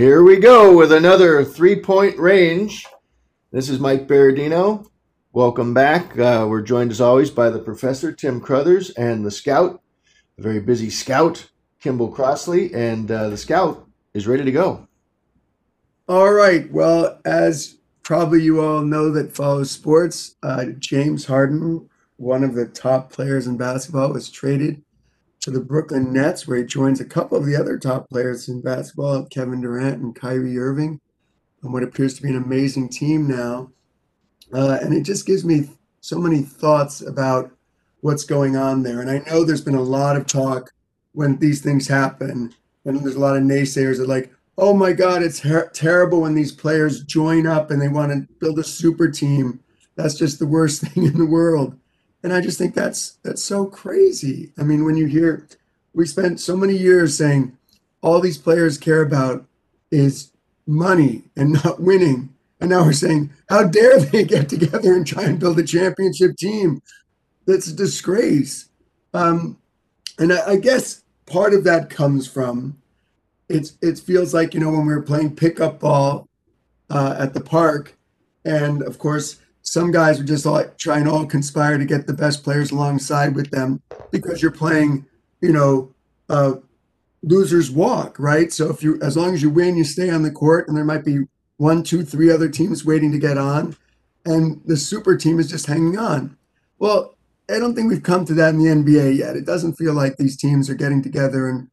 Here we go with another three point range. This is Mike Berardino. Welcome back. Uh, we're joined as always by the professor, Tim Crothers, and the scout, a very busy scout, Kimball Crossley. And uh, the scout is ready to go. All right. Well, as probably you all know that follow sports, uh, James Harden, one of the top players in basketball, was traded to the Brooklyn Nets, where he joins a couple of the other top players in basketball, Kevin Durant and Kyrie Irving, on what appears to be an amazing team now. Uh, and it just gives me so many thoughts about what's going on there. And I know there's been a lot of talk when these things happen, and there's a lot of naysayers that like, oh my God, it's her- terrible when these players join up and they want to build a super team. That's just the worst thing in the world. And I just think that's that's so crazy. I mean, when you hear we spent so many years saying all these players care about is money and not winning. And now we're saying, how dare they get together and try and build a championship team? That's a disgrace. Um, and I, I guess part of that comes from it's it feels like you know when we were playing pickup ball uh, at the park, and of course some guys would just all try all conspire to get the best players alongside with them because you're playing, you know, losers walk, right? So if you, as long as you win, you stay on the court, and there might be one, two, three other teams waiting to get on, and the super team is just hanging on. Well, I don't think we've come to that in the NBA yet. It doesn't feel like these teams are getting together and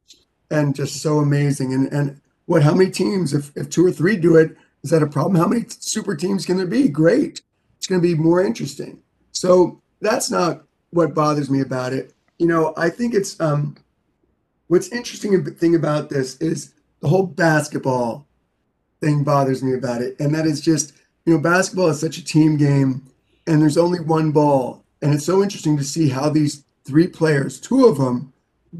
and just so amazing. And and what? How many teams? If if two or three do it, is that a problem? How many super teams can there be? Great it's going to be more interesting. So that's not what bothers me about it. You know, I think it's um, what's interesting thing about this is the whole basketball thing bothers me about it, and that is just you know basketball is such a team game, and there's only one ball, and it's so interesting to see how these three players, two of them,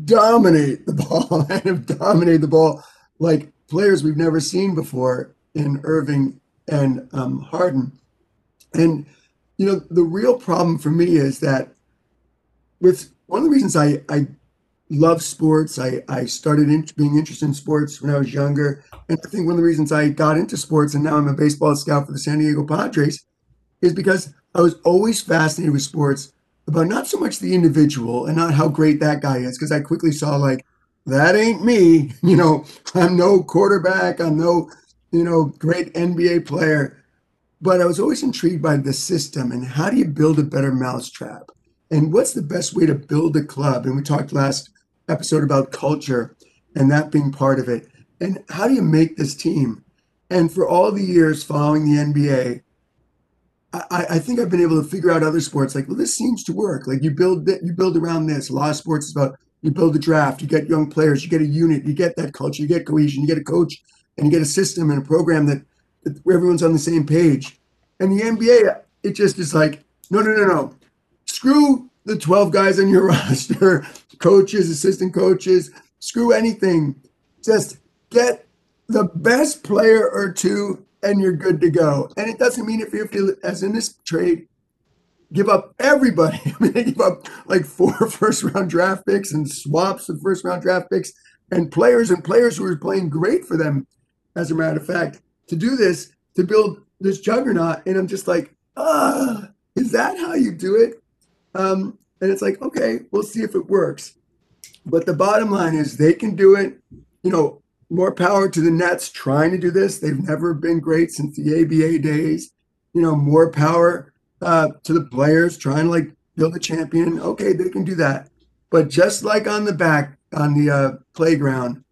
dominate the ball and have dominated the ball like players we've never seen before in Irving and um, Harden. And you know, the real problem for me is that with one of the reasons I I love sports, I I started in, being interested in sports when I was younger, and I think one of the reasons I got into sports and now I'm a baseball scout for the San Diego Padres is because I was always fascinated with sports about not so much the individual and not how great that guy is, because I quickly saw like that ain't me. You know, I'm no quarterback. I'm no, you know, great NBA player. But I was always intrigued by the system and how do you build a better mousetrap? And what's the best way to build a club? And we talked last episode about culture and that being part of it. And how do you make this team? And for all the years following the NBA, I, I, think I've been able to figure out other sports like, well, this seems to work. Like you build you build around this. A lot of sports is about you build a draft, you get young players, you get a unit, you get that culture, you get cohesion, you get a coach, and you get a system and a program that where everyone's on the same page. And the NBA, it just is like, no, no, no, no. Screw the 12 guys on your roster, coaches, assistant coaches, screw anything. Just get the best player or two and you're good to go. And it doesn't mean if you feel as in this trade, give up everybody. I mean, they give up like four first round draft picks and swaps of first round draft picks and players and players who are playing great for them, as a matter of fact to do this to build this juggernaut. And i'm just like ah is that how you do it? Um, and it's like okay we'll see if it works. But the bottom line is they can do it you know more power to the nets trying to do this. They've never been great since the aba days. You know more power uh, to the players trying to like build a champion. Okay they can do that. But just like on the back on the uh, playground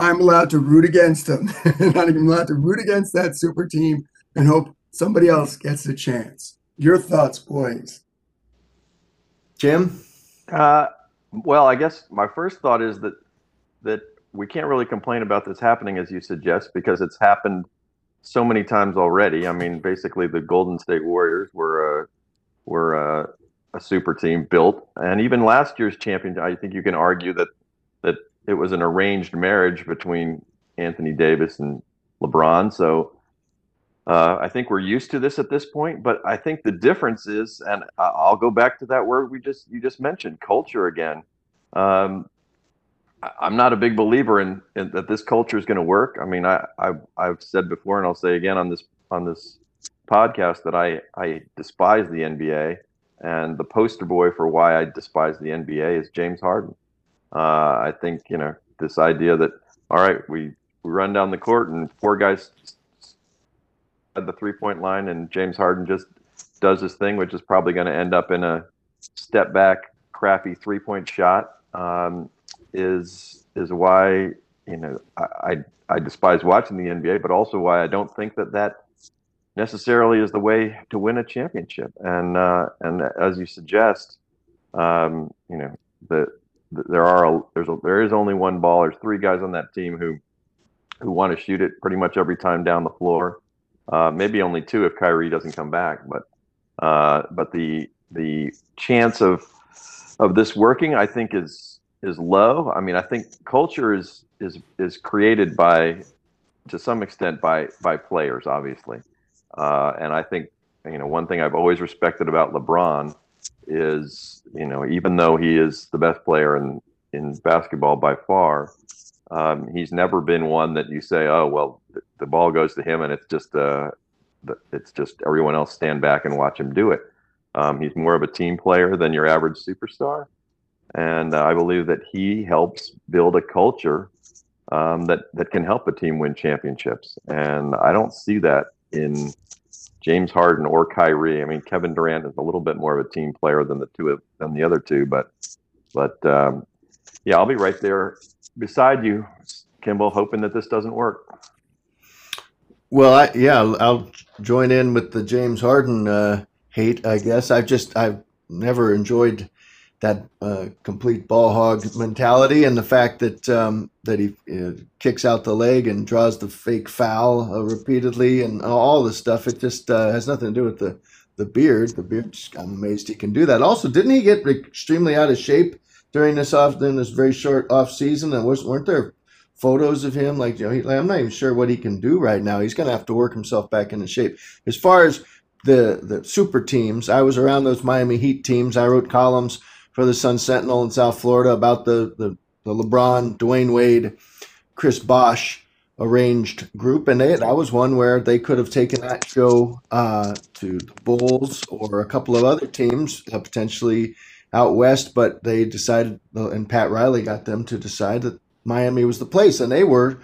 I'm allowed to root against them. Not even allowed to root against that super team and hope somebody else gets a chance. Your thoughts, boys? Jim? Uh, well, I guess my first thought is that that we can't really complain about this happening as you suggest because it's happened so many times already. I mean, basically, the Golden State Warriors were uh, were uh, a super team built, and even last year's champion. I think you can argue that that it was an arranged marriage between Anthony Davis and LeBron. So uh, I think we're used to this at this point. But I think the difference is, and I'll go back to that word we just you just mentioned, culture again. Um, I'm not a big believer in, in that this culture is going to work. I mean, I, I I've said before, and I'll say again on this on this podcast that I I despise the NBA, and the poster boy for why I despise the NBA is James Harden. Uh, I think you know this idea that all right, we we run down the court and four guys at the three point line, and James Harden just does his thing, which is probably going to end up in a step back, crappy three point shot. Um, is is why you know I, I, despise watching the NBA, but also why I don't think that that necessarily is the way to win a championship. And uh, and as you suggest, um, you know the, there are a, there's a, there is only one ball. There's three guys on that team who who want to shoot it pretty much every time down the floor. Uh, maybe only two if Kyrie doesn't come back, but uh, but the the chance of of this working, I think, is is low. I mean, I think culture is is is created by to some extent by by players, obviously, uh, and I think you know one thing I've always respected about LeBron is you know even though he is the best player in in basketball by far, um, he's never been one that you say, oh well, the, the ball goes to him and it's just uh, it's just everyone else stand back and watch him do it. Um, he's more of a team player than your average superstar and uh, I believe that he helps build a culture um, that that can help a team win championships. And I don't see that in James Harden or Kyrie. I mean, Kevin Durant is a little bit more of a team player than the two of, than the other two, but but um, yeah, I'll be right there beside you, Kimball, hoping that this doesn't work. Well, I, yeah, I'll join in with the James Harden uh, hate. I guess I've just I've never enjoyed that uh, complete ball hog mentality and the fact that um, that he uh, kicks out the leg and draws the fake foul uh, repeatedly and all this stuff. It just uh, has nothing to do with the the beard. The beard, I'm amazed he can do that. Also, didn't he get extremely out of shape during this off in this very short off season? And was, weren't there photos of him like you know? He, I'm not even sure what he can do right now. He's going to have to work himself back into shape. As far as the the super teams, I was around those Miami Heat teams. I wrote columns for the Sun Sentinel in South Florida about the, the, the LeBron, Dwyane Wade, Chris Bosh arranged group. And they, that was one where they could have taken that show uh, to the Bulls or a couple of other teams, uh, potentially out west. But they decided, and Pat Riley got them to decide that Miami was the place. And they were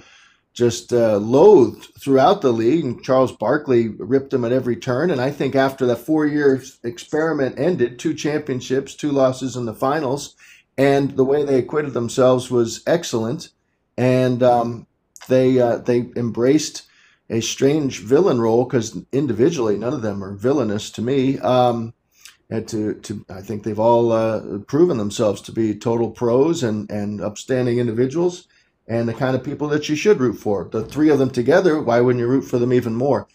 just uh, loathed throughout the league. And Charles Barkley ripped them at every turn. And I think after that four year experiment ended, two championships, two losses in the finals, and the way they acquitted themselves was excellent. And um, they uh, they embraced a strange villain role because individually none of them are villainous to me. Um, and to, to I think they've all uh, proven themselves to be total pros and, and upstanding individuals and the kind of people that you should root for. The three of them together, why wouldn't you root for them even more?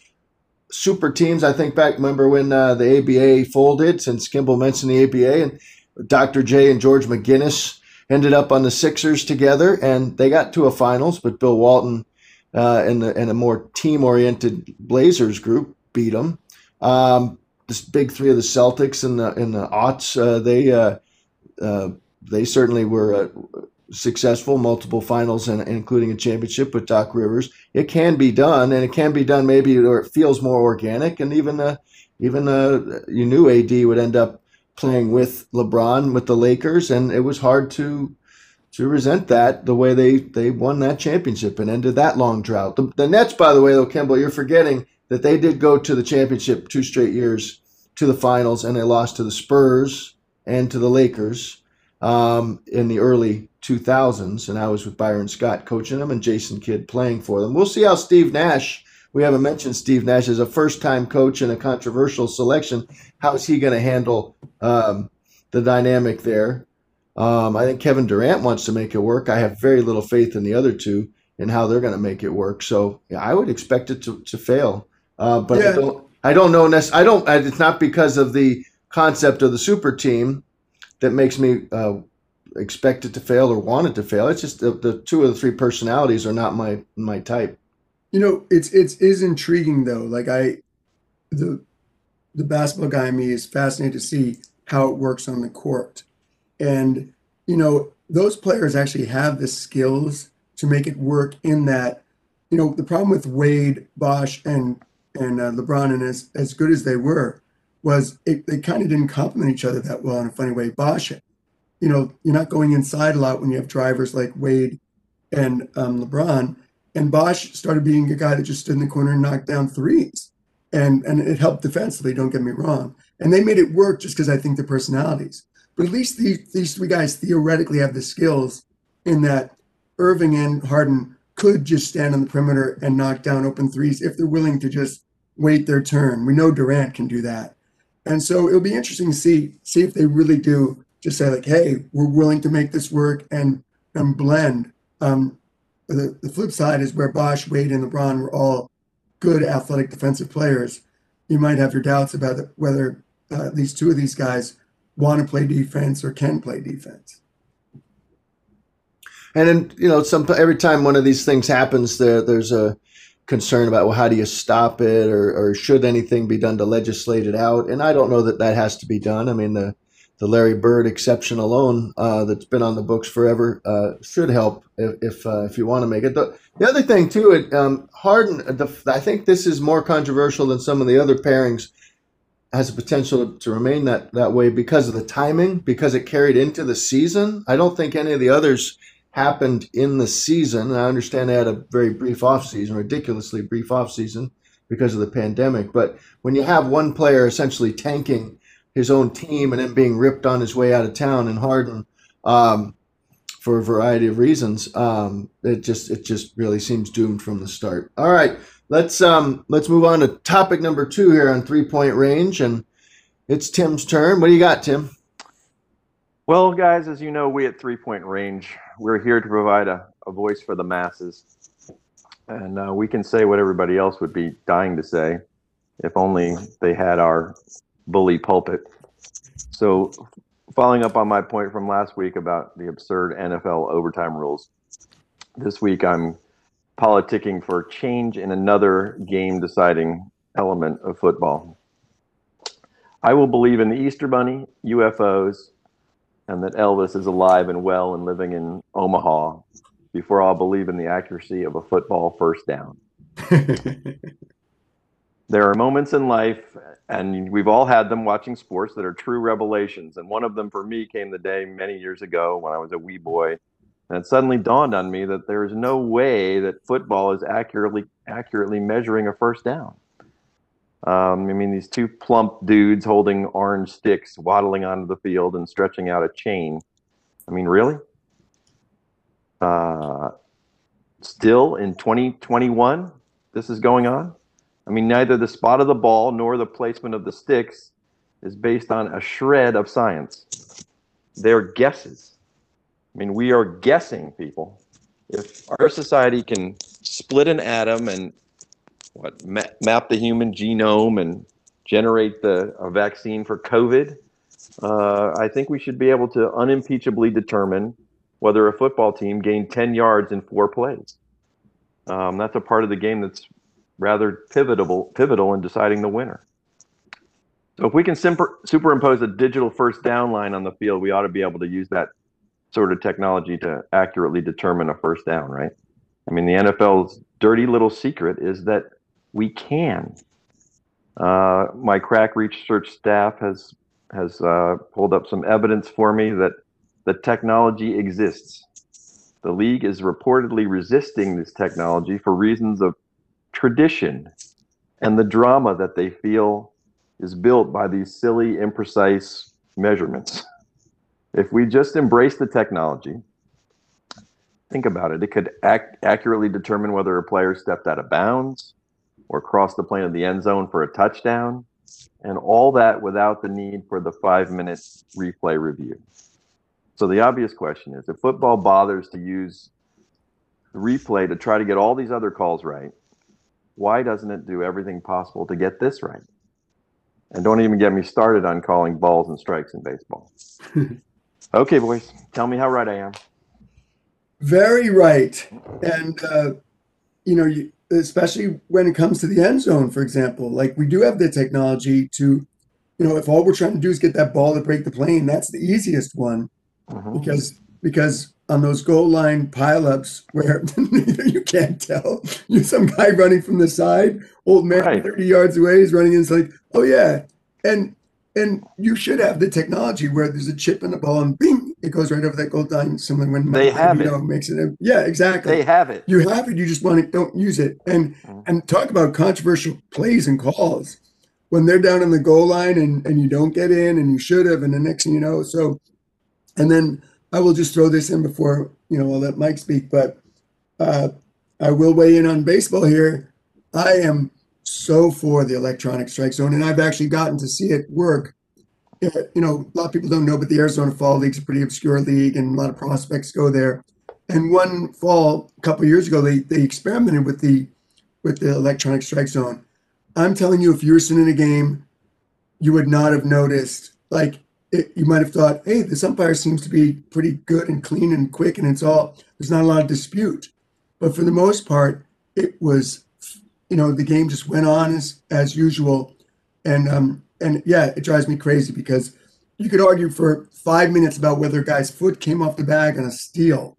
Super teams, I think back, remember when uh, the ABA folded, since Kimball mentioned the ABA, and Dr. J and George McGinnis ended up on the Sixers together, and they got to a finals, but Bill Walton uh, and, the, and a more team oriented Blazers group beat them. Um, this big three of the Celtics and the, in the aughts, uh, they, uh, uh, they certainly were uh, successful, multiple finals, and including a championship with Doc Rivers. It can be done, and it can be done maybe or it feels more organic. And even uh, even uh, you knew AD would end up playing with LeBron with the Lakers, and it was hard to to resent that the way they they won that championship and ended that long drought. The, the Nets, by the way, though, Kimball, you're forgetting that they did go to the championship two straight years to the finals, and they lost to the Spurs and to the Lakers um, in the early 2000s, and I was with Byron Scott coaching them and Jason Kidd playing for them. We'll see how Steve Nash. We haven't mentioned Steve Nash as a first-time coach in a controversial selection. How is he going to handle um, the dynamic there? Um, I think Kevin Durant wants to make it work. I have very little faith in the other two and how they're going to make it work. So yeah, I would expect it to, to fail. Uh, but yeah. I don't. I don't know. I don't. It's not because of the concept of the super team that makes me uh, expect it to fail or want it to fail. It's just the, the two or the three personalities are not my my type. You know, it's it's is intriguing though. Like I, the the basketball guy in me is fascinated to see how it works on the court, and you know those players actually have the skills to make it work in that you know the problem with Wade, Bosh, and and uh, LeBron, and as as good as they were, was it, they kind of didn't complement each other that well in a funny way. Bosh, you know, you're not going inside a lot when you have drivers like Wade and um, LeBron. And Bosh started being a guy that just stood in the corner and knocked down threes, and and it helped defensively. Don't get me wrong. And they made it work just because I think the personalities. But at least these these three guys theoretically have the skills in that Irving and Harden could just stand on the perimeter and knock down open threes if they're willing to just wait their turn. We know Durant can do that. And so it'll be interesting to see see if they really do just say like, hey, we're willing to make this work and and blend. Um, the, the flip side is where Bosh, Wade, and LeBron were all good athletic defensive players. You might have your doubts about whether uh, these two of these guys want to play defense or can play defense. And then you know, some every time one of these things happens, there there's a concern about well, how do you stop it, or or should anything be done to legislate it out? And I don't know that that has to be done. I mean, the the Larry Bird exception alone, uh, that's been on the books forever, uh, should help if if, uh, if you want to make it. The, the other thing too, it um, Harden. The, I think this is more controversial than some of the other pairings. Has the potential to remain that that way because of the timing, because it carried into the season. I don't think any of the others happened in the season. I understand they had a very brief off season, ridiculously brief off season because of the pandemic. But when you have one player essentially tanking his own team and then being ripped on his way out of town and Harden um, for a variety of reasons, um, it just it just really seems doomed from the start. All right, let's um, let's move on to topic number two here on three point range, and it's Tim's turn. What do you got, Tim? Well, guys, as you know, we at Three Point Range, we're here to provide a, a voice for the masses. And uh, we can say what everybody else would be dying to say if only they had our bully pulpit. So, following up on my point from last week about the absurd NFL overtime rules, this week I'm politicking for change in another game deciding element of football. I will believe in the Easter Bunny, UFOs, and that Elvis is alive and well and living in Omaha before I'll believe in the accuracy of a football first down. there are moments in life, and we've all had them watching sports that are true revelations. And one of them for me came the day many years ago when I was a wee boy. And it suddenly dawned on me that there is no way that football is accurately accurately measuring a first down. Um, I mean, these two plump dudes holding orange sticks waddling onto the field and stretching out a chain. I mean, really? Uh, still in 2021, this is going on? I mean, neither the spot of the ball nor the placement of the sticks is based on a shred of science. They're guesses. I mean, we are guessing, people. If our society can split an atom and what ma- map the human genome and generate the a vaccine for COVID, uh, I think we should be able to unimpeachably determine whether a football team gained 10 yards in four plays. Um, that's a part of the game that's rather pivotal, pivotal in deciding the winner. So if we can super, superimpose a digital first down line on the field, we ought to be able to use that sort of technology to accurately determine a first down, right? I mean, the NFL's dirty little secret is that we can. Uh, my crack research staff has has uh, pulled up some evidence for me that the technology exists. The league is reportedly resisting this technology for reasons of tradition and the drama that they feel is built by these silly, imprecise measurements. If we just embrace the technology, think about it, it could ac- accurately determine whether a player stepped out of bounds, or crossed the plane of the end zone for a touchdown, and all that without the need for the five minute replay review. So the obvious question is if football bothers to use replay to try to get all these other calls right, why doesn't it do everything possible to get this right? And don't even get me started on calling balls and strikes in baseball. okay, boys, tell me how right I am. Very right. And, uh, you know, you, especially when it comes to the end zone, for example. Like we do have the technology to, you know, if all we're trying to do is get that ball to break the plane, that's the easiest one uh-huh. because because on those goal line pileups where you can't tell, you some guy running from the side, old man Right. 30 yards away is running in. It's like, oh yeah, and and you should have the technology where there's a chip in the ball and bing, it goes right over that goal line. Similar when They have you it. know, makes it. Yeah, exactly. They have it. You have it. You just want to don't use it. And Mhm. and talk about controversial plays and calls when they're down in the goal line and and you don't get in and you should have. And the next thing you know, so and then I will just throw this in before you know I'll let Mike speak. But uh, I will weigh in on baseball here. I am so for the electronic strike zone, and I've actually gotten to see it work. Uh, You know, a lot of people don't know, but the Arizona Fall League's a pretty obscure league, and a lot of prospects go there. And one fall, a couple years ago, they they experimented with the with the electronic strike zone. I'm telling you, if you were sitting in a game, you would not have noticed. Like it, you might have thought, "Hey, this umpire seems to be pretty good and clean and quick, and it's all there's not a lot of dispute." But for the most part, it was, you know, the game just went on as as usual, and um and yeah, it drives me crazy because you could argue for five minutes about whether a guy's foot came off the bag on a steal,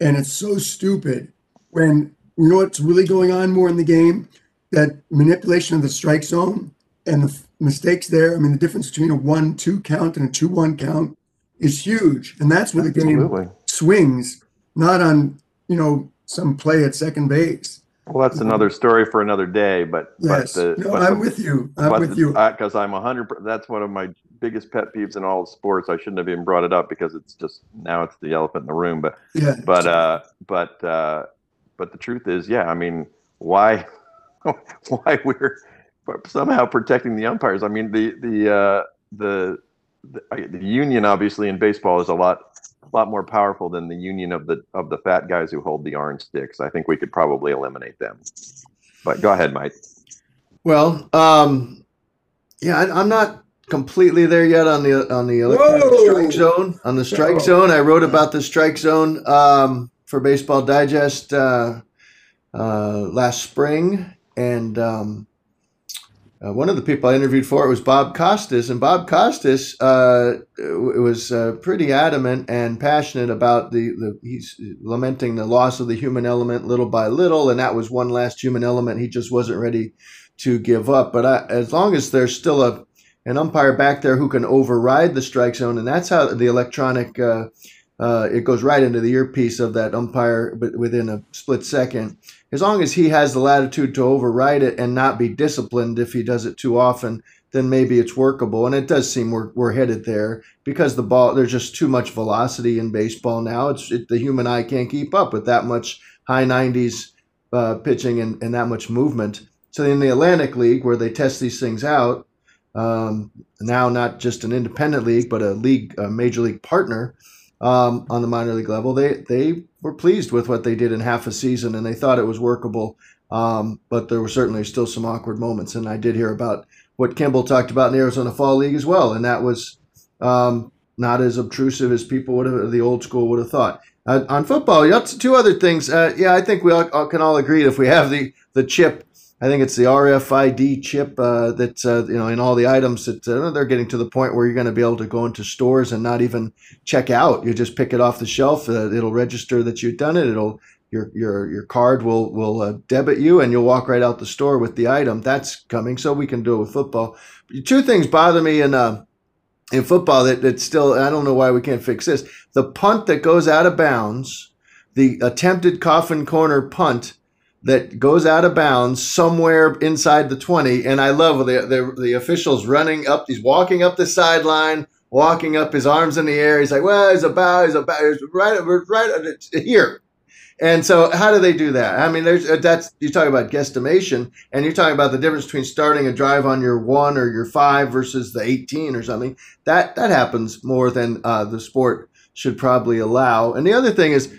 and it's so stupid when you know what's really going on more in the game that manipulation of the strike zone and the mistakes there. I mean, the difference between a one-two count and a two-one count is huge, and that's where the game swings, not on you know some play at second base. Well, that's another story for another day. But Yes, but the, no, but I'm the- with you. I'm with you. because I'm a hundred. That's one of my biggest pet peeves in all of sports. I shouldn't have even brought it up because it's just now it's the elephant in the room. But yeah, but uh, but uh, but the truth is, yeah. I mean, why why we're somehow protecting the umpires? I mean, the the uh, the the, the union obviously in baseball is a lot lot more powerful than the union of the of the fat guys who hold the orange sticks. I think we could probably eliminate them. But go ahead, Mike. Well, um, yeah, I, I'm not completely there yet on the on the electronic strike zone. On the strike Whoa. zone, I wrote about the strike zone um, for Baseball Digest uh, uh, last spring, and um, uh, one of the people I interviewed for it was Bob Costas, and Bob Costas uh, was uh, pretty adamant and passionate about the, the he's lamenting the loss of the human element little by little, and that was one last human element he just wasn't ready to give up. But I, as long as there's still a an umpire back there who can override the strike zone, and that's how the electronic uh, uh, it goes right into the earpiece of that umpire, within a split second. As long as he has the latitude to override it and not be disciplined if he does it too often, then maybe it's workable. And it does seem we're, we're headed there because the ball there's just too much velocity in baseball now. It's it, the human eye can't keep up with that much high 90s uh, pitching and, and that much movement. So in the Atlantic League, where they test these things out, um, now not just an independent league, but a league, a major league partner um, on the minor league level, they they were pleased with what they did in half a season, and they thought it was workable. Um, but there were certainly still some awkward moments, and I did hear about what Kimball talked about in the Arizona Fall League as well, and that was um, not as obtrusive as people would have, the old school would have thought. Uh, on football, two other things. Uh, yeah, I think we all, all can all agree if we have the the chip I think it's the RFID chip uh, that's uh, you know in all the items that uh, they're getting to the point where you're going to be able to go into stores and not even check out. You just pick it off the shelf. Uh, it'll register that you've done it. It'll your your your card will will uh, debit you, and you'll walk right out the store with the item. That's coming, so we can do it with football. Two things bother me in uh, in football that that still I don't know why we can't fix this. The punt that goes out of bounds, the attempted coffin corner punt that goes out of bounds somewhere inside the 20 and i love the, the the officials running up he's walking up the sideline walking up his arms in the air he's like well he's about he's about he's right right here. And so how do they do that? I mean there's that's you talk about guesstimation and you're talking about the difference between starting a drive on your one or your five versus the 18 or something. That that happens more than uh, the sport should probably allow. And the other thing is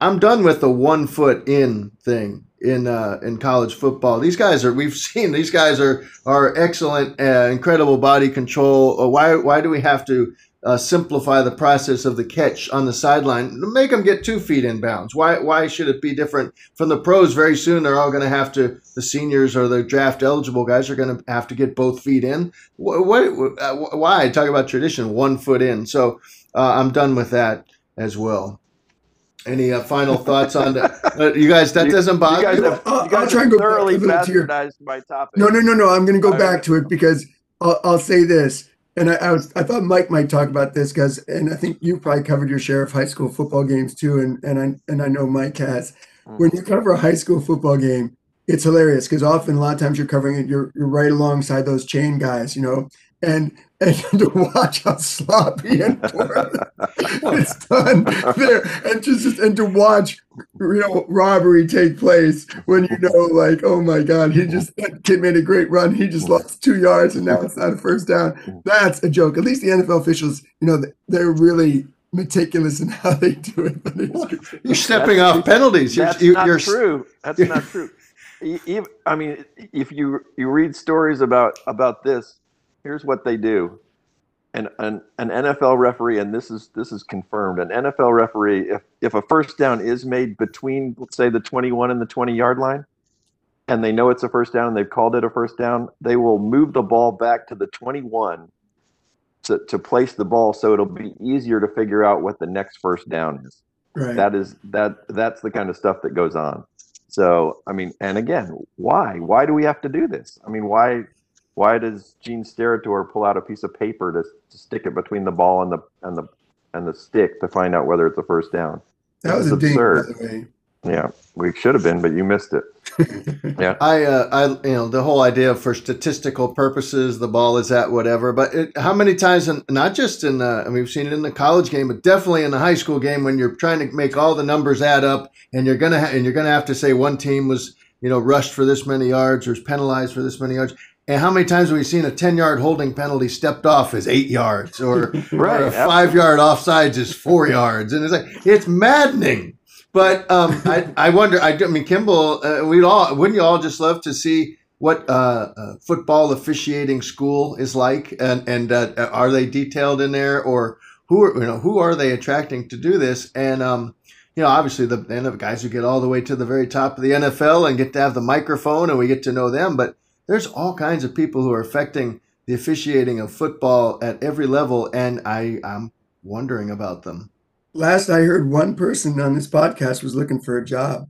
i'm done with the one foot in thing in uh, in college football. These guys are we've seen these guys are are excellent, uh, incredible body control. Uh, why why do we have to uh, simplify the process of the catch on the sideline? Make them get two feet in bounds. Why why should it be different from the pros? Very soon they're all going to have to the seniors or the draft eligible guys are going to have to get both feet in. What, what why talk about tradition? One foot in. So uh, I'm done with that. as well. Any uh, final thoughts on that? Uh, you guys, that You- doesn't bother You bother guys you? have, I'll- you guys I'll try and go back thoroughly a to your- bastardized my topic. No, no, no, no. I'm going to go All back right. to it because I'll, I'll say this. And I, I was I thought Mike might talk about this because and I think you probably covered your share of high school football games too and and I and I know Mike has. When you cover a high school football game, it's hilarious because often a lot of times you're covering it, you're you're right alongside those chain guys, you know, and and to watch how sloppy and poor it's done there, and just just- and to watch you know robbery take place when you know like oh my god he just that kid made a great run he just lost two yards and now it's not a first down that's a joke at least the nfl officials you know they're really meticulous in how they do it but it's, You're stepping off penalties. You're, That's not you're true. That's not true. E- ev- I mean, if you you read stories about about this, here's what they do. An, an an NFL referee, and this is this is confirmed. An NFL referee, if if a first down is made between, let's say, the 21 and the 20 yard line, and they know it's a first down, and they've called it a first down, they will move the ball back to the 21 to, to place the ball so it'll be easier to figure out what the next first down is right that is that that's the kind of stuff that goes on so i mean and again why why do we have to do this i mean why why does gene steratore pull out a piece of paper to, to stick it between the ball and the and the and the stick to find out whether it's a first down that was It's a by absurd. the way yeah we should have been but you missed it yeah, I, uh, I, you know, the whole idea for statistical purposes, the ball is at whatever. But it, how many times, in, not just in, the, I mean, we've seen it in the college game, but definitely in the high school game, when you're trying to make all the numbers add up, and you're gonna, ha- and you're gonna have to say one team was, you know, rushed for this many yards or was penalized for this many yards. And how many times have we seen a ten-yard holding penalty stepped off as eight yards, or, Right, or a five-yard offsides is four yards, and it's like it's maddening. But um, I, I wonder. I, I mean, Kimball, uh, we'd all wouldn't you all just love to see what uh, uh, football officiating school is like, and and uh, are they detailed in there, or who are you know who are they attracting to do this? And um, you know, obviously the and the guys who get all the way to the very top of the NFL and get to have the microphone, and we get to know them. But there's all kinds of people who are affecting the officiating of football at every level, and I I'm wondering about them. last i heard one person on this podcast was looking for a job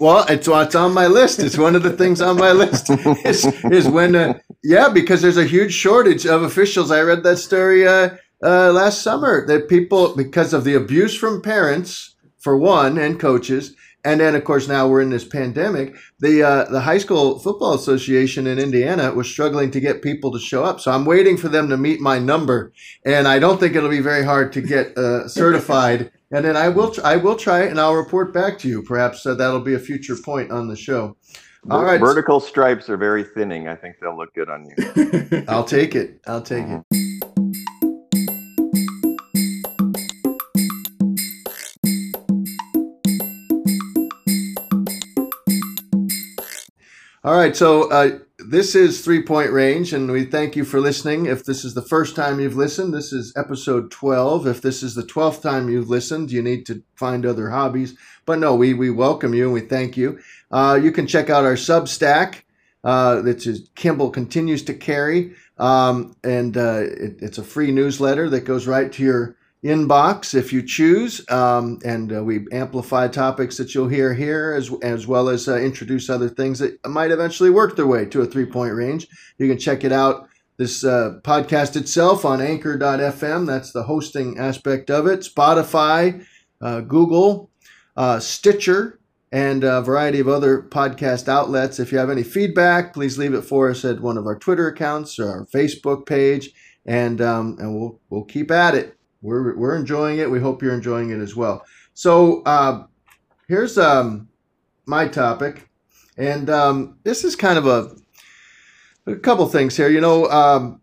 Well, it's it's on my list. It's one of the things on my list. Is, is when, uh, yeah, because there's a huge shortage of officials. I read that story uh, uh, last summer that people, because of the abuse from parents, for one, and coaches, and then of course now we're in this pandemic. The uh, the high school football association in Indiana was struggling to get people to show up. So I'm waiting for them to meet my number, and I don't think it'll be very hard to get uh, certified. And then I will tr- I will try it, and I'll report back to you. Perhaps uh, that'll be a future point on the show. All right. vertical stripes are very thinning i think they'll look good on you I'll take it. I'll take it. All right, so uh, this is Three Point Range, and we thank you for listening. If this is the first time you've listened, this is episode 12. If this is the 12th time you've listened, you need to find other hobbies. But no, we, we welcome you and we thank you. Uh, you can check out our Substack, uh, that is Kimball continues to carry. Um, and uh, it, it's a free newsletter that goes right to your inbox if you choose. Um, and uh, we amplify topics that you'll hear here as, as well as uh, introduce other things that might eventually work their way to a three point range. You can check it out. This uh, podcast itself on anchor.fm, that's the hosting aspect of it. Spotify, uh, Google, uh, Stitcher, and a variety of other podcast outlets. If you have any feedback, please leave it for us at one of our Twitter accounts or our Facebook page, and um, and we'll we'll keep at it. We're we're enjoying it. We hope you're enjoying it as well. So uh, here's um, my topic, and um, this is kind of a a couple things here. You know, um,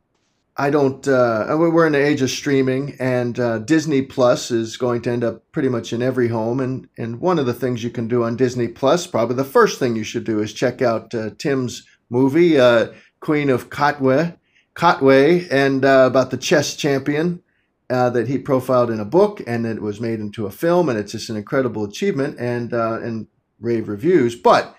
I don't. Uh, we're in the age of streaming, and uh, Disney Plus is going to end up pretty much in every home. And and one of the things you can do on Disney Plus, probably the first thing you should do, is check out uh, Tim's movie, uh, Queen of Katwe, Katwe, and uh, about the chess champion. Uh, that he profiled in a book, and it was made into a film, and it's just an incredible achievement, and uh, and rave reviews. But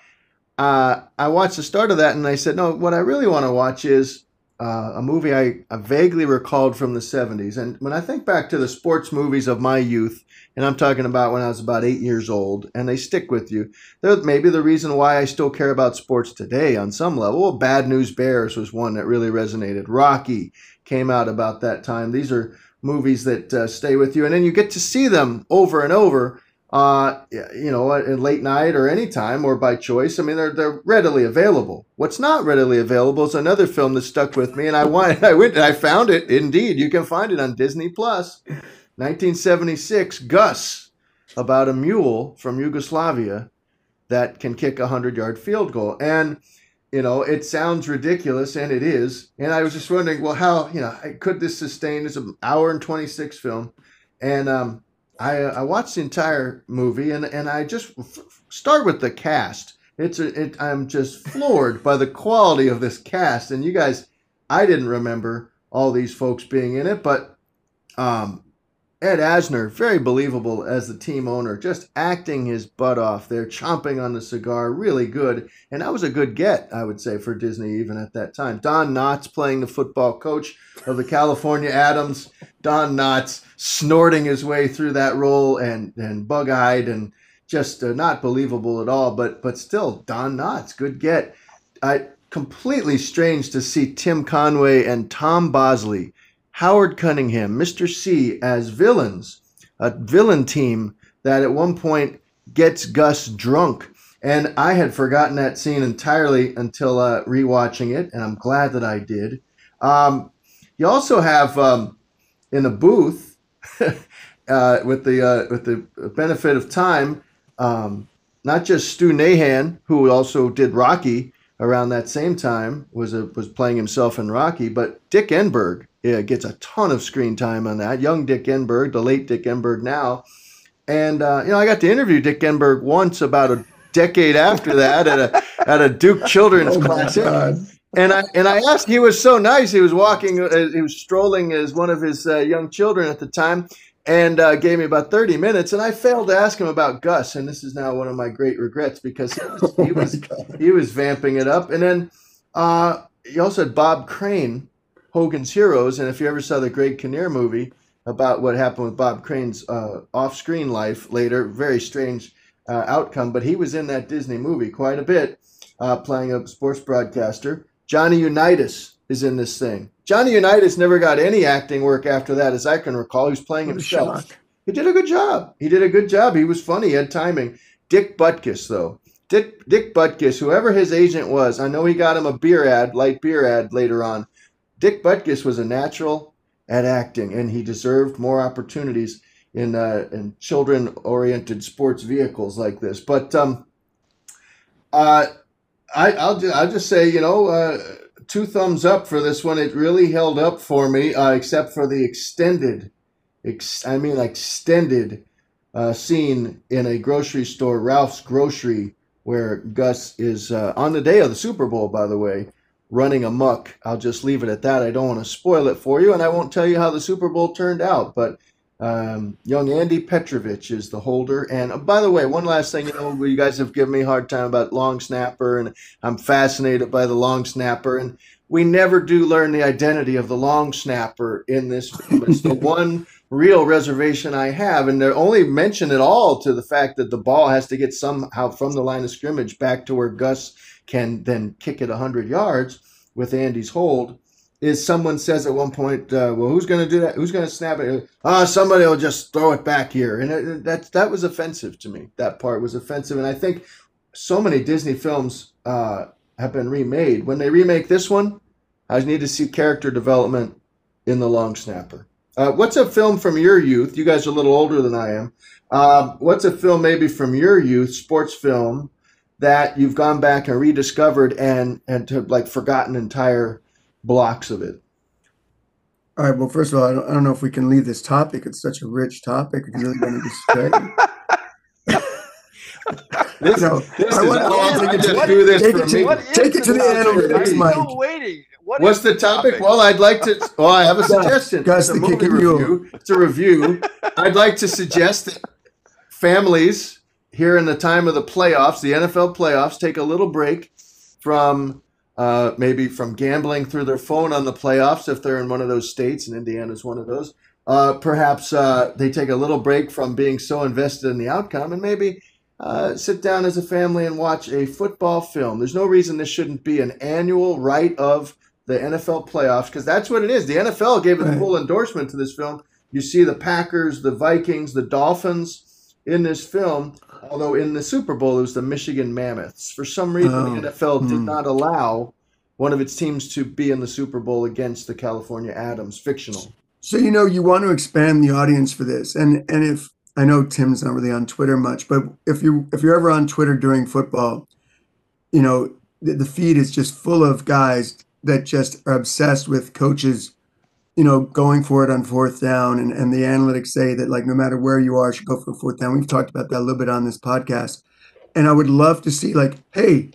uh, I watched the start of that, and I said, no, what I really want to watch is uh, a movie I, I vaguely recalled from the 70s. And when I think back to the sports movies of my youth, and I'm talking about when I was about eight years old, and they stick with you. They're maybe the reason why I still care about sports today on some level. Well, Bad News Bears was one that really resonated. Rocky came out about that time. These are movies that uh, stay with you, and then you get to see them over and over uh, you know, at late night or anytime or by choice. I mean, they're they're readily available. What's not readily available is another film that stuck with me, and I wanted, I went, I found it. Indeed, you can find it on Disney Plus, 1976, Gus, about a mule from Yugoslavia that can kick a hundred yard field goal, and you know, it sounds ridiculous, and it is. And I was just wondering, well, how you know could this sustain? It's an hour and twenty six film, and um, I, I watched the entire movie and, and I just start with the cast. It's a, it, I'm just floored by the quality of this cast. And you guys, I didn't remember all these folks being in it, but um, Ed Asner, very believable as the team owner, just acting his butt off there, chomping on the cigar, really good. And that was a good get, I would say, for Disney even at that time. Don Knotts playing the football coach of the California Atoms. Don Knotts snorting his way through that role and and bug eyed and just uh, not believable at all. But but still, Don Knotts, good get. I completely strange to see Tim Conway and Tom Bosley, Howard Cunningham, Mr. C as villains, a villain team that at one point gets Gus drunk. And I had forgotten that scene entirely until uh, rewatching it, and I'm glad that I did. Um, you also have um, in a booth uh, with the uh, with the benefit of time. Um, not just Stu Nahan, who also did Rocky around that same time, was a, was playing himself in Rocky, but Dick Enberg yeah, gets a ton of screen time on that. Young Dick Enberg, the late Dick Enberg now, and uh, you know I got to interview Dick Enberg once about a decade after that at a at a Duke Children's oh classic. And I and I asked. He was so nice. He was walking. Uh, he was strolling as one of his uh, young children at the time, and uh, gave me about thirty minutes. And I failed to ask him about Gus. And this is now one of my great regrets because he was he was, he was vamping it up. And then uh, he also had Bob Crane, Hogan's Heroes. And if you ever saw the Greg Kinnear movie about what happened with Bob Crane's uh, off-screen life later, very strange uh, outcome. But he was in that Disney movie quite a bit, playing a sports broadcaster. Johnny Unitas is in this thing. Johnny Unitas never got any acting work after that, as I can recall. He was playing what himself. He did a good job. He did a good job. He was funny. He had timing. Dick Butkus, though. Dick, Dick Butkus, whoever his agent was, I know he got him a beer ad, light beer ad later on. Dick Butkus was a natural at acting, and he deserved more opportunities in uh, in children oriented sports vehicles like this. But um, uh, I, will just, I'll just say, you know, uh, two thumbs up for this one. It really held up for me, uh, except for the extended, ex- I mean, extended uh, scene in a grocery store, Ralph's Grocery, where Gus is uh, on the day of the Super Bowl, by the way, running amuck. I'll just leave it at that. I don't want to spoil it for you, and I won't tell you how the Super Bowl turned out, but um, young Andy Petrovich is the holder. And uh, by the way, one last thing, you know, you guys have given me a hard time about long snapper, and I'm fascinated by the long snapper. And we never do learn the identity of the long snapper in this film. It's the one real reservation I have, and they only mention at all to the fact that the ball has to get somehow from the line of scrimmage back to where Gus can then kick it 100 yards with Andy's hold is someone says at one point, uh, "Well, who's going to do that? Who's going to snap it? Ah, somebody will just throw it back here." And it, that that was offensive to me. That part was offensive, and I think so many Disney films uh, have been remade. When they remake this one, I need to see character development in the long snapper. Uh, what's a film from your youth? You guys are a little older than I am. Uh, what's a film maybe from your youth, sports film, that you've gone back and rediscovered and and to like forgotten entire blocks of it. All right. Well, first of all, I don't, I don't know if we can leave this topic. It's such a rich topic. It's really going to be this, no, this I want, to just what, do this for me. Take it to the analytics, Mike. Still waiting. What What's the topic? topic? Well, I'd like to. Well, I have a suggestion. Gus, it's a movie review. It's a review. I'd like to suggest that families here in the time of the playoffs, the NFL playoffs, take a little break from uh, maybe from gambling through their phone on the playoffs if they're in one of those states, and Indiana's one of those. Uh, perhaps uh, they take a little break from being so invested in the outcome and maybe uh, sit down as a family and watch a football film. There's no reason this shouldn't be an annual rite of the NFL playoffs because that's what it is. The NFL gave a full endorsement to this film. You see the Packers, the Vikings, the Dolphins in this film, although in the Super Bowl it was the Michigan Mammoths. For some reason, Oh, the NFL did hmm. not allow one of its teams to be in the Super Bowl against the California Atoms, fictional. So you know you want to expand the audience for this, and and if I know Tim's not really on Twitter much, but if you if you're ever on Twitter during football, you know the, the feed is just full of guys that just are obsessed with coaches, you know, going for it on fourth down, and and the analytics say that like no matter where you are, you should go for fourth down. We've talked about that a little bit on this podcast, and I would love to see like, hey,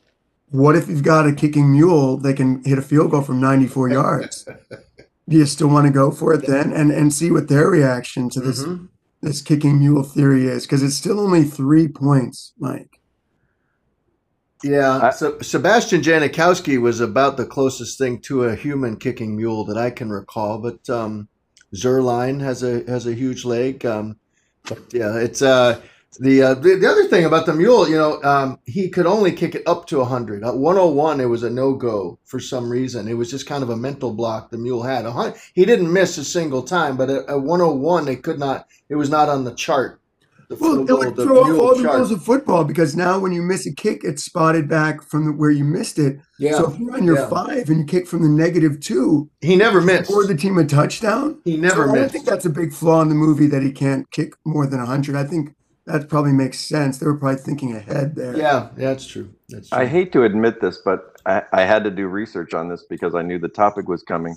what if you've got a kicking mule that can hit a field goal from 94 yards? do you still want to go for it then and and see what their reaction to this Mhm. this kicking mule theory is because it's still only three points mike Yeah, I- so Sebastian Janikowski was about the closest thing to a human kicking mule that I can recall. But um, Zuerlein has a has a huge leg. Um, but yeah, it's uh, the, uh, the the other thing about the mule. You know, um, he could only kick it up to hundred. At one hundred one, it was a no go for some reason. It was just kind of a mental block the mule had. He didn't miss a single time, but at, at one hundred one, it could not. It was not on the chart. The well it would throw off mule all the chart. rules of football because now when you miss a kick it's spotted back from the, where you missed it Yeah, so if you're on your yeah. five and you kick from the negative two he never missed. or the team a touchdown He never so I don't think that's a big flaw in the movie that he can't kick more than 100 I think that probably makes sense they were probably thinking ahead there Yeah, yeah, that's true. That's true. I hate to admit this, but I, I had to do research on this because I knew the topic was coming.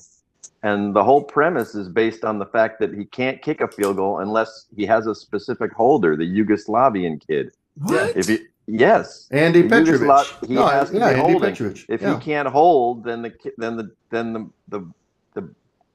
And the whole premise is based on the fact that he can't kick a field goal unless he has a specific holder, the Yugoslavian kid. what If he, yes, Andy The Petrovic. Yugoslav- he no, has to yeah, be Andy holding. Petrovic. if yeah. he can't hold, then the then the then the the the,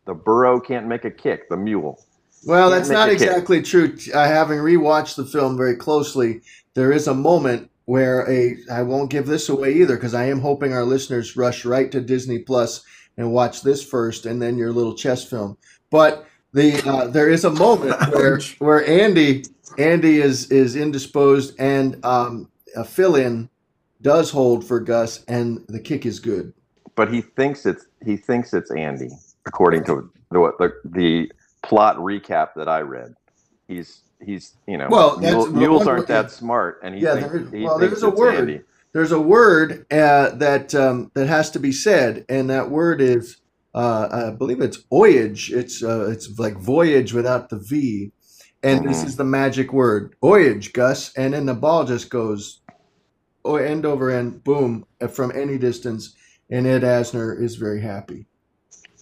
the burro can't make a kick. The mule. well, that's not a kick. exactly true. Uh, having rewatched the film very closely, there is a moment where a I won't give this away either because I am hoping our listeners rush right to Disney Plus and watch this first, and then your little chess film. But the uh, there is a moment where where Andy Andy is is indisposed and um, a fill in does hold for Gus, and the kick is good. But he thinks it's he thinks it's Andy, according to the what the, the plot recap that I read. He's he's you know Well, that's- mule- mules aren't that smart, and he Yeah, thinks, there- he well, there's a word. Andy. There's a word uh, that um, that has to be said, and that word is uh, I believe it's voyage. It's uh, it's like voyage without the V, and this Mhm. is the magic word voyage, Gus, and then the ball just goes oh, end over end, boom, uh, from any distance, and Ed Asner is very happy.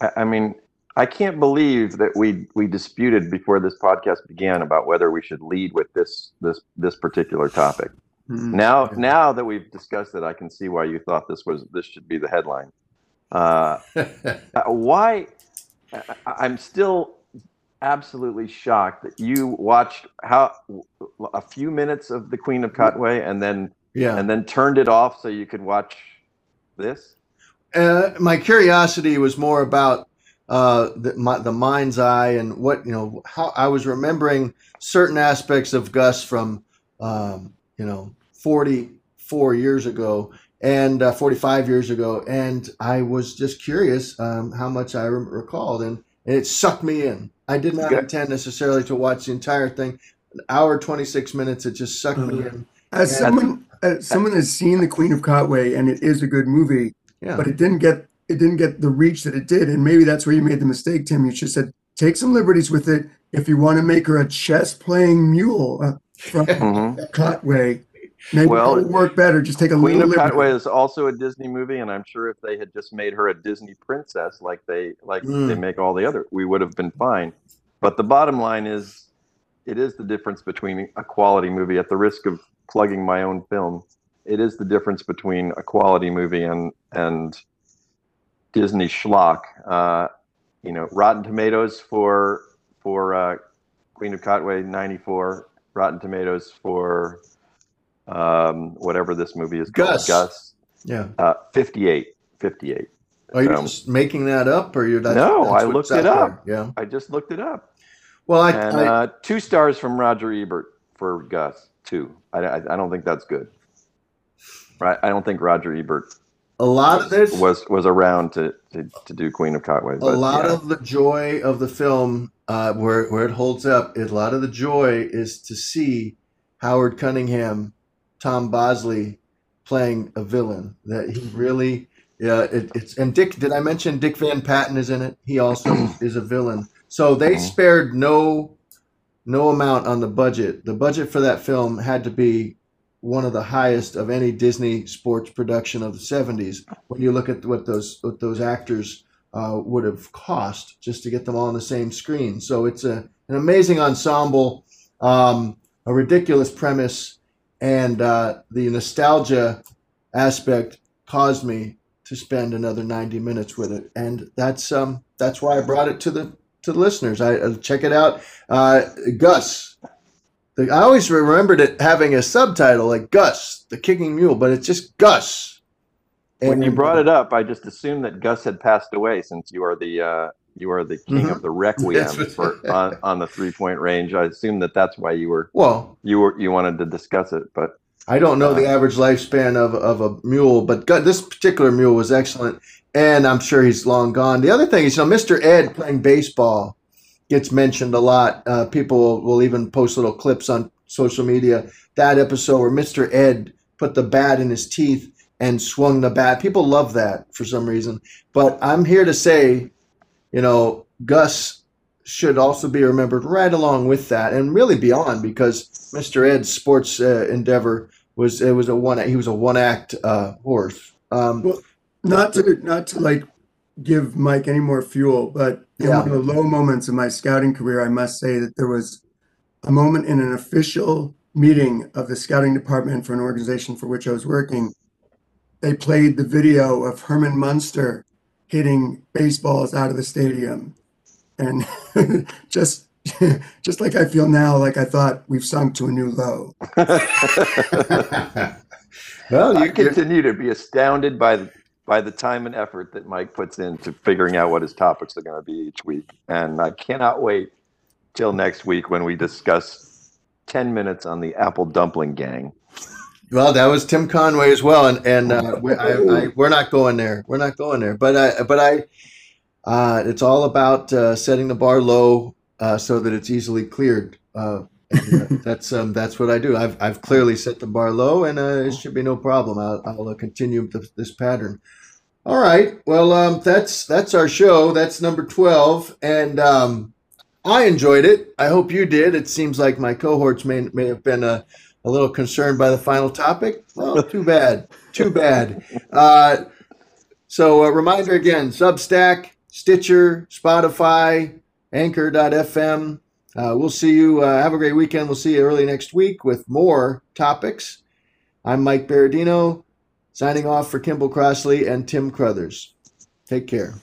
I, I mean, I can't believe that we we disputed before this podcast began about whether we should lead with this this this particular topic. Mhm. Now, Yeah. now that we've discussed it, I can see why you thought this was this should be the headline. Uh, uh, why? I, I'm still absolutely shocked that you watched how a few minutes of the Queen of Katwe and then yeah. and then turned it off so you could watch this. Uh, my curiosity was more about uh, the, my, the mind's eye and what you know how I was remembering certain aspects of Gus from um, you know 44 years ago and uh, 45 years ago, and I was just curious um, how much I re- recalled, and, and it sucked me in. I did not Good. intend necessarily to watch the entire thing. An hour 26 minutes, it just sucked me Mhm. in. As Yeah. someone, as someone has seen The Queen of Katwe, and it is a good movie, Yeah. but it didn't get it didn't get the reach that it did, and maybe that's where you made the mistake, Tim. You should said take some liberties with it if you want to make her a chess playing mule uh, from Mhm. Katwe. Maybe Well, it'll work better. Just take a Queen little of liberty. Katwe is also a Disney movie, and I'm sure if they had just made her a Disney princess like they like Mm. they make all the other, we would have been fine. But the bottom line is, it is the difference between a quality movie. At the risk of plugging my own film, it is the difference between a quality movie and and Disney schlock. Uh, you know, Rotten Tomatoes for for uh, Queen of Katwe, 94. Rotten Tomatoes for um, whatever this movie is called, Gus. Gus, Yeah. uh, 58. 58. Are you So- just making that up, or you? That's, No, I looked it up. there? Yeah. I just looked it up. Well, I, And I uh, two stars from Roger Ebert for Gus. Two. I, I, I don't think that's good. Right. I don't think Roger Ebert a lot of this was was around to, to, to do Queen of Katwe. a lot yeah. of the joy of the film, uh, where where it holds up, is a lot of the joy is to see Howard Cunningham, Tom Bosley playing a villain. That he really, yeah, it, it's and Dick. Did I mention Dick Van Patten is in it? He also is a villain. So they Mhm. spared no no amount on the budget. The budget for that film had to be one of the highest of any Disney sports production of the 70s. When you look at what those what those actors uh, would have cost just to get them all on the same screen. So it's a an amazing ensemble, um, a ridiculous premise, and uh, the nostalgia aspect caused me to spend another 90 minutes with it, and that's um that's why I brought it to the to the listeners. I uh, check it out. Uh, Gus. I always remembered it having a subtitle like Gus, the kicking mule, but it's just Gus. when you brought it up, I just assumed that Gus had passed away since you are the uh, you are the king Mhm. of the requiem for on, on the three point range. I assumed that that's why you were Well, you were you wanted to discuss it, but I don't know the average lifespan of, of a mule, but this particular mule was excellent, and I'm sure he's long gone. The other thing is, you know, Mr. Ed playing baseball gets mentioned a lot. Uh, people will, even post little clips on social media. That episode where Mr. Ed put the bat in his teeth and swung the bat. People love that for some reason. But I'm here to say, you know, Gus should also be remembered right along with that and really beyond because Mr. Ed's sports uh, endeavor was it was a one he was a one act uh, horse. Um, Well, not to not to like give Mike any more fuel, but in Yeah. one of the low moments of my scouting career, I must say that there was a moment in an official meeting of the scouting department for an organization for which I was working. They played the video of Herman Munster hitting baseballs out of the stadium, and just just like I feel now, like I thought we've sunk to a new low. well, you, you continue to be astounded by the, by the time and effort that Mike puts into figuring out what his topics are going to be each week, and I cannot wait till next week when we discuss ten minutes on the Apple Dumpling Gang. well, that was Tim Conway as well, and and uh, we, I, I, we're not going there. We're not going there. But I, but I, uh, it's all about uh, setting the bar low uh, so that it's easily cleared. Uh, uh, that's um, that's what I do. I've I've clearly set the bar low, and uh, it should be no problem. I'll, I'll uh, continue th- this pattern. All right. Well, um, that's that's our show. That's number twelve, and um, I enjoyed it. I hope you did. It seems like my cohorts may may have been a, a little concerned by the final topic. Well, too bad. Too bad. Uh, so, a reminder again: Substack, Stitcher, Spotify, Anchor.fm. Uh, we'll see you. Uh, have a great weekend. We'll see you early next week with more topics. I'm Mike Berardino, signing off for Kimball Crossley and Tim Crothers. Take care.